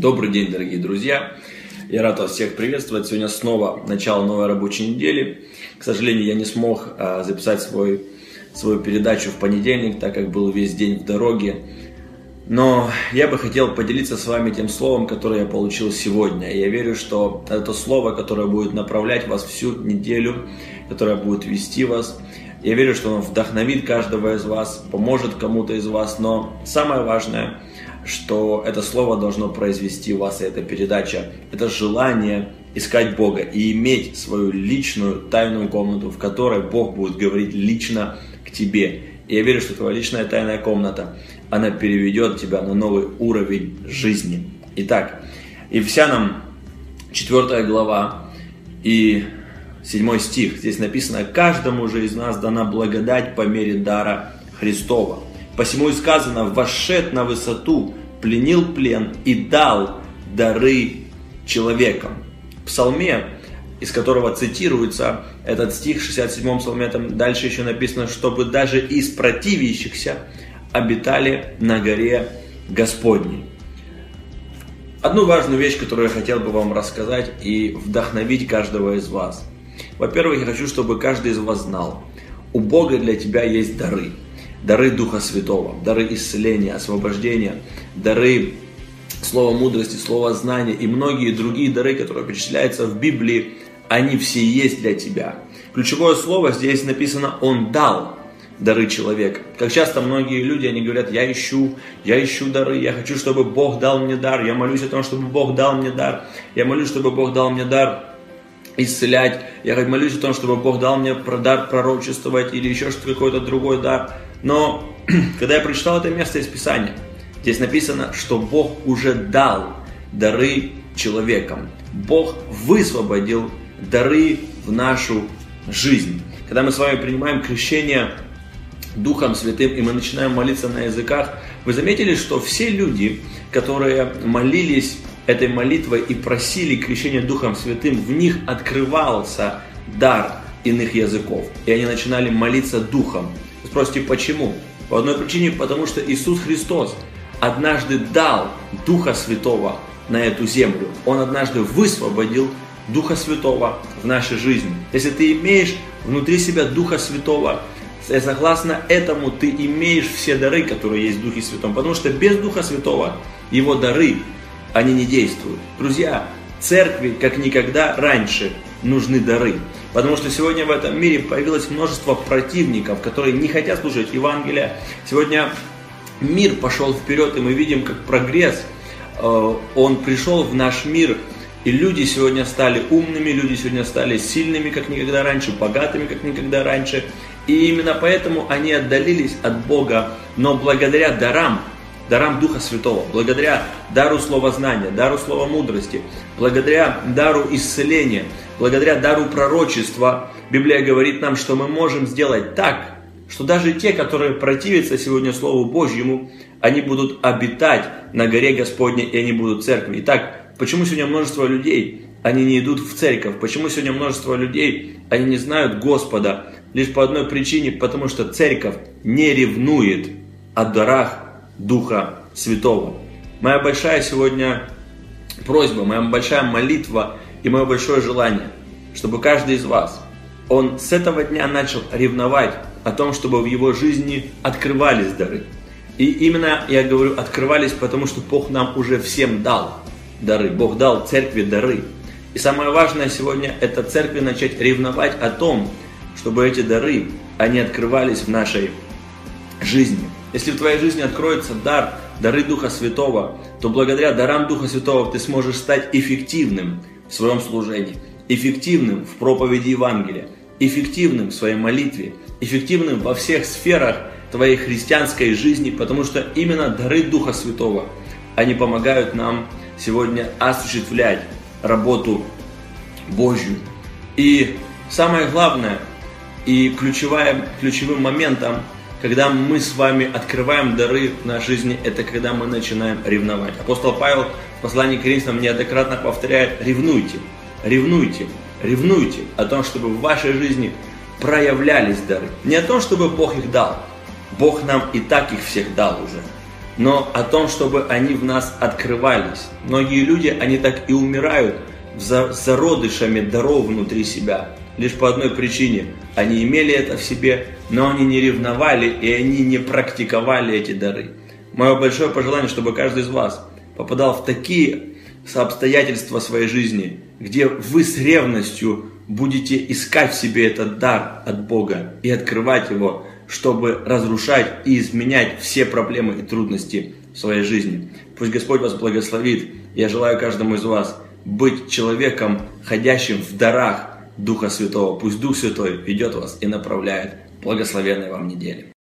Добрый день, дорогие друзья! Я рад вас всех приветствовать. Сегодня снова начало новой рабочей недели. К сожалению, я не смог а, записать свой, свою передачу в понедельник, так как был весь день в дороге. Но я бы хотел поделиться с вами тем словом, которое я получил сегодня. Я верю, что это слово, которое будет направлять вас всю неделю, которое будет вести вас. Я верю, что оно вдохновит каждого из вас, поможет кому-то из вас. Но самое важное – что это слово должно произвести у вас, и эта передача, это желание искать Бога и иметь свою личную тайную комнату, в которой Бог будет говорить лично к тебе. И я верю, что твоя личная тайная комната, она переведет тебя на новый уровень жизни. Итак, Ефесянам 4 глава и 7 стих. Здесь написано, каждому же из нас дана благодать по мере дара Христова. Посему и сказано, вошед на высоту, пленил плен и дал дары человекам. В псалме, из которого цитируется этот стих, в 67-м псалме, там дальше еще написано, чтобы даже из противящихся обитали на горе Господней. Одну важную вещь, которую я хотел бы вам рассказать и вдохновить каждого из вас. Во-первых, я хочу, чтобы каждый из вас знал, у Бога для тебя есть дары – дары Духа Святого, дары исцеления, освобождения, дары слова мудрости, слова знания и многие другие дары, которые перечисляются в Библии, они все есть для тебя. Ключевое слово здесь написано «Он дал» дары человека. Как часто многие люди, они говорят, я ищу, я ищу дары, я хочу, чтобы Бог дал мне дар, я молюсь о том, чтобы Бог дал мне дар, я молюсь, чтобы Бог дал мне дар исцелять, я молюсь о том, чтобы Бог дал мне дар пророчествовать или еще что-то какой-то другой дар. Но когда я прочитал это место из Писания, здесь написано, что Бог уже дал дары человекам. Бог высвободил дары в нашу жизнь. Когда мы с вами принимаем крещение Духом Святым, и мы начинаем молиться на языках, вы заметили, что все люди, которые молились этой молитвой и просили крещения Духом Святым, в них открывался дар иных языков. И они начинали молиться Духом. Спросите, почему? По одной причине, потому что Иисус Христос однажды дал Духа Святого на эту землю. Он однажды высвободил Духа Святого в нашей жизни. Если ты имеешь внутри себя Духа Святого, согласно этому ты имеешь все дары, которые есть в Духе Святом. Потому что без Духа Святого его дары, они не действуют. Друзья, церкви, как никогда раньше, нужны дары. Потому что сегодня в этом мире появилось множество противников, которые не хотят слушать Евангелия. Сегодня мир пошел вперед, и мы видим, как прогресс, э, он пришел в наш мир, и люди сегодня стали умными, люди сегодня стали сильными, как никогда раньше, богатыми, как никогда раньше. И именно поэтому они отдалились от Бога, но благодаря дарам, дарам Духа Святого, благодаря дару слова знания, дару слова мудрости, благодаря дару исцеления, благодаря дару пророчества, Библия говорит нам, что мы можем сделать так, что даже те, которые противятся сегодня Слову Божьему, они будут обитать на горе Господней, и они будут церкви. Итак, почему сегодня множество людей, они не идут в церковь? Почему сегодня множество людей, они не знают Господа? Лишь по одной причине, потому что церковь не ревнует о дарах Духа Святого. Моя большая сегодня просьба, моя большая молитва и мое большое желание, чтобы каждый из вас, он с этого дня начал ревновать о том, чтобы в его жизни открывались дары. И именно я говорю открывались, потому что Бог нам уже всем дал дары. Бог дал церкви дары. И самое важное сегодня это церкви начать ревновать о том, чтобы эти дары, они открывались в нашей жизни. Если в твоей жизни откроется дар, дары Духа Святого, то благодаря дарам Духа Святого ты сможешь стать эффективным в своем служении, эффективным в проповеди Евангелия, эффективным в своей молитве, эффективным во всех сферах твоей христианской жизни, потому что именно дары Духа Святого, они помогают нам сегодня осуществлять работу Божью. И самое главное и ключевым, ключевым моментом когда мы с вами открываем дары нашей жизни, это когда мы начинаем ревновать. Апостол Павел в послании к Коринфянам неоднократно повторяет, ревнуйте, ревнуйте, ревнуйте о том, чтобы в вашей жизни проявлялись дары. Не о том, чтобы Бог их дал. Бог нам и так их всех дал уже. но о том, чтобы они в нас открывались. Многие люди, они так и умирают за зародышами даров внутри себя. Лишь по одной причине. Они имели это в себе, но они не ревновали и они не практиковали эти дары. Мое большое пожелание, чтобы каждый из вас попадал в такие обстоятельства своей жизни, где вы с ревностью будете искать в себе этот дар от Бога и открывать его, чтобы разрушать и изменять все проблемы и трудности в своей жизни. Пусть Господь вас благословит. Я желаю каждому из вас быть человеком, ходящим в дарах Духа Святого. Пусть Дух Святой ведет вас и направляет. Благословенной вам недели.